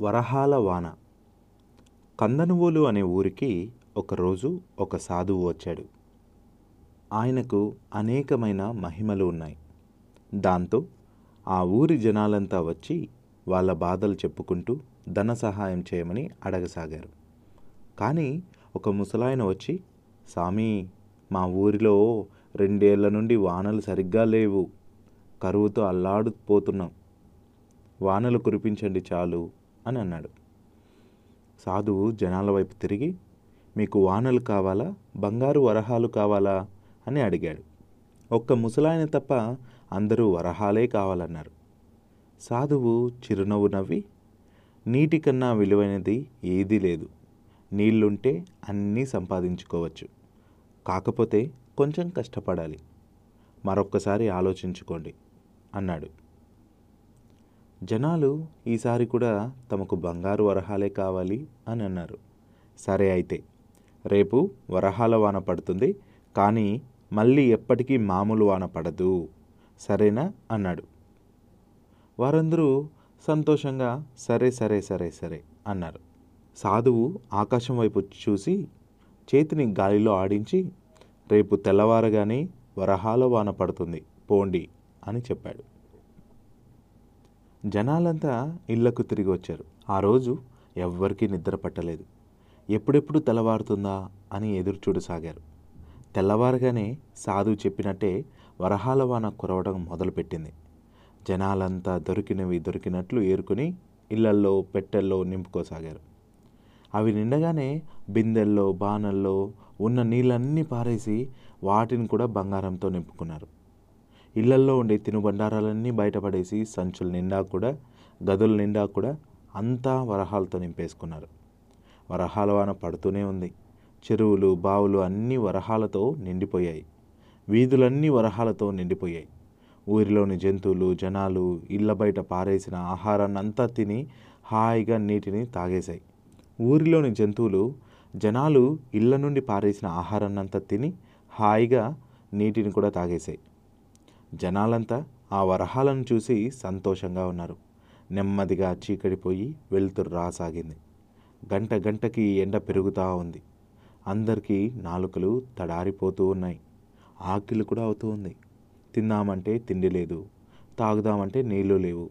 వరహాల వాన. కందనువోలు అనే ఊరికి ఒకరోజు ఒక సాధువు వచ్చాడు. ఆయనకు అనేకమైన మహిమలు ఉన్నాయి. దాంతో ఆ ఊరి జనాలంతా వచ్చి వాళ్ళ బాధలు చెప్పుకుంటూ ధన సహాయం చేయమని అడగసాగారు. కానీ ఒక ముసలాయన వచ్చి సామి మా ఊరిలో రెండేళ్ళ నుండి వానలు సరిగ్గా లేవు. కరువుతో అల్లాడుపోతున్నాం వానలు కురిపించండి చాలు. అని అన్నాడు. సాధువు జనాల వైపు తిరిగి మీకు వానలు కావాలా? బంగారు వరహాలు కావాలా? అని అడిగాడు. ఒక్క ముసలాయన తప్ప అందరూ వరహాలే కావాలన్నారు. సాధువు చిరునవ్వు నవ్వి నీటి కన్నా విలువైనది ఏదీ లేదు. నీళ్ళుంటే అన్నీ సంపాదించుకోవచ్చు. కాకపోతే కొంచెం కష్టపడాలి. మరొక్కసారి ఆలోచించుకోండి అన్నాడు. జనాలు ఈసారి కూడా తమకు బంగారు వరహాలే కావాలి అని అన్నారు. సరే అయితే రేపు వరహాల వాన పడుతుంది కానీ మళ్ళీ ఎప్పటికీ మామూలు వాన పడదు సరేనా? అన్నాడు. వారందరూ సంతోషంగా సరే సరే సరే సరే అన్నారు. సాధువు ఆకాశం వైపు చూసి చేతిని గాలిలో ఆడించి రేపు తెల్లవారగానే వరహాల వాన పడుతుంది పోండి అని చెప్పాడు. జనాలంతా ఇళ్ళకు తిరిగి వచ్చారు. ఆ రోజు ఎవ్వరికీ నిద్ర పట్టలేదు. ఎప్పుడెప్పుడు తెల్లవారుతుందా అని ఎదురు చూడసాగారు. తెల్లవారుగానే సాధువు చెప్పినట్టే వరహాల వాన కురవడం మొదలుపెట్టింది. జనాలంతా దొరికినవి దొరికినట్లు ఏరుకుని ఇళ్ళల్లో పెట్టెల్లో నింపుకోసాగారు. అవి నిండగానే బిందెల్లో బాణల్లో ఉన్న నీళ్ళన్నీ పారేసి వాటిని కూడా బంగారంతో నింపుకున్నారు. ఇళ్ళల్లో ఉండే తినుబండారాలన్నీ బయటపడేసి సంచుల నిండా కూడా గదుల నిండా కూడా అంతా వరహాలతో నింపేసుకున్నారు. వరహాల వాన పడుతూనే ఉంది. చెరువులు బావులు అన్నీ వరహాలతో నిండిపోయాయి. వీధులన్నీ వరహాలతో నిండిపోయాయి. ఊరిలోని జంతువులు జనాలు ఇళ్ళ బయట పారేసిన ఆహారాన్ని అంతా తిని హాయిగా నీటిని తాగేశాయి. ఊరిలోని జంతువులు జనాలు ఇళ్ళ నుండి పారేసిన ఆహారాన్ని అంతా తిని హాయిగా నీటిని కూడా తాగేశాయి. జనాలంతా ఆ వరహాలను చూసి సంతోషంగా ఉన్నారు. నెమ్మదిగా చీకటిపోయి వెలుతురు రాసాగింది. గంట గంటకి ఎండ పెరుగుతూ ఉంది. అందరికీ నాలుకలు తడారిపోతూ ఉన్నాయి. ఆకిలు కూడా అవుతూ ఉంది. తిందామంటే తిండి లేదు. తాగుదామంటే నీళ్ళు లేవు.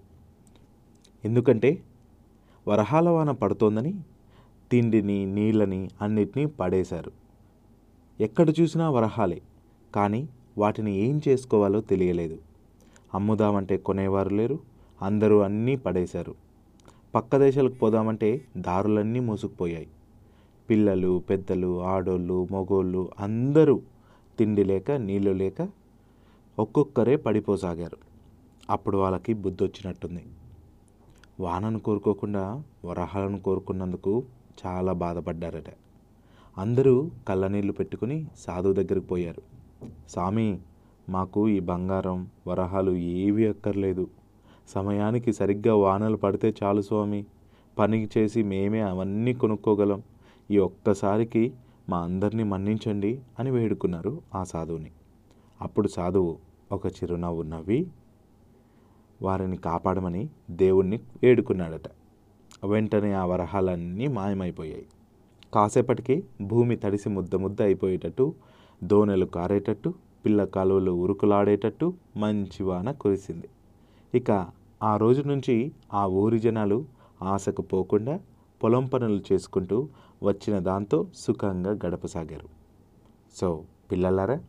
ఎందుకంటే వరహాల వాన పడుతోందని తిండిని నీళ్ళని అన్నిటినీ పడేశారు. ఎక్కడ చూసినా వరహాలే. కానీ వాటిని ఏం చేసుకోవాలో తెలియలేదు. అమ్ముదామంటే కొనేవారు లేరు అందరూ అన్నీ పడేశారు. పక్క దేశాలకు పోదామంటే దారులన్నీ మూసుకుపోయాయి. పిల్లలు పెద్దలు ఆడోళ్ళు మగోళ్ళు అందరూ తిండి లేక నీళ్ళు లేక ఒక్కొక్కరే పడిపోసాగారు. అప్పుడు వాళ్ళకి బుద్ధి వచ్చినట్టుంది వానను కోరుకోకుండా వరహాలను కోరుకున్నందుకు చాలా బాధపడ్డారట. అందరూ కళ్ళనీళ్ళు పెట్టుకుని సాధువు దగ్గరికి పోయారు. స్వామి మాకు ఈ బంగారం వరహాలు ఏవి అక్కర్లేదు. సమయానికి సరిగ్గా వానలు పడితే చాలు స్వామి. పని చేసి మేమే అవన్నీ కొనుక్కోగలం. ఈ ఒక్కసారికి మా అందరినీ మన్నించండి అని వేడుకున్నారు ఆ సాధువుని. అప్పుడు సాధువు ఒక చిరునవ్వు నవ్వి వారిని కాపాడమని దేవుణ్ణి వేడుకున్నాడట. వెంటనే ఆ వరహాలన్నీ మాయమైపోయాయి. కాసేపటికి భూమి తడిసి ముద్ద ముద్ద అయిపోయేటట్టు దోనెలు కారేటట్టు పిల్ల కాలువలు ఉరుకులాడేటట్టు మంచి వాన కురిసింది. ఇక ఆ రోజు నుంచి ఆ ఊరి జనాలు ఆశకు పోకుండా పొలం పనులు చేసుకుంటూ వచ్చిన దాంతో సుఖంగా గడపసాగారు. సో పిల్లలారా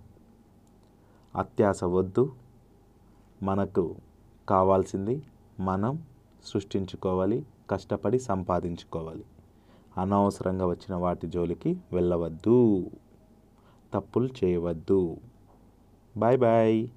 అత్యాశ వద్దు. మనకు కావాల్సింది మనం సృష్టించుకోవాలి కష్టపడి సంపాదించుకోవాలి. అనవసరంగా వచ్చిన వాటి జోలికి వెళ్ళవద్దు. తప్పులు చేయవద్దు. Bye bye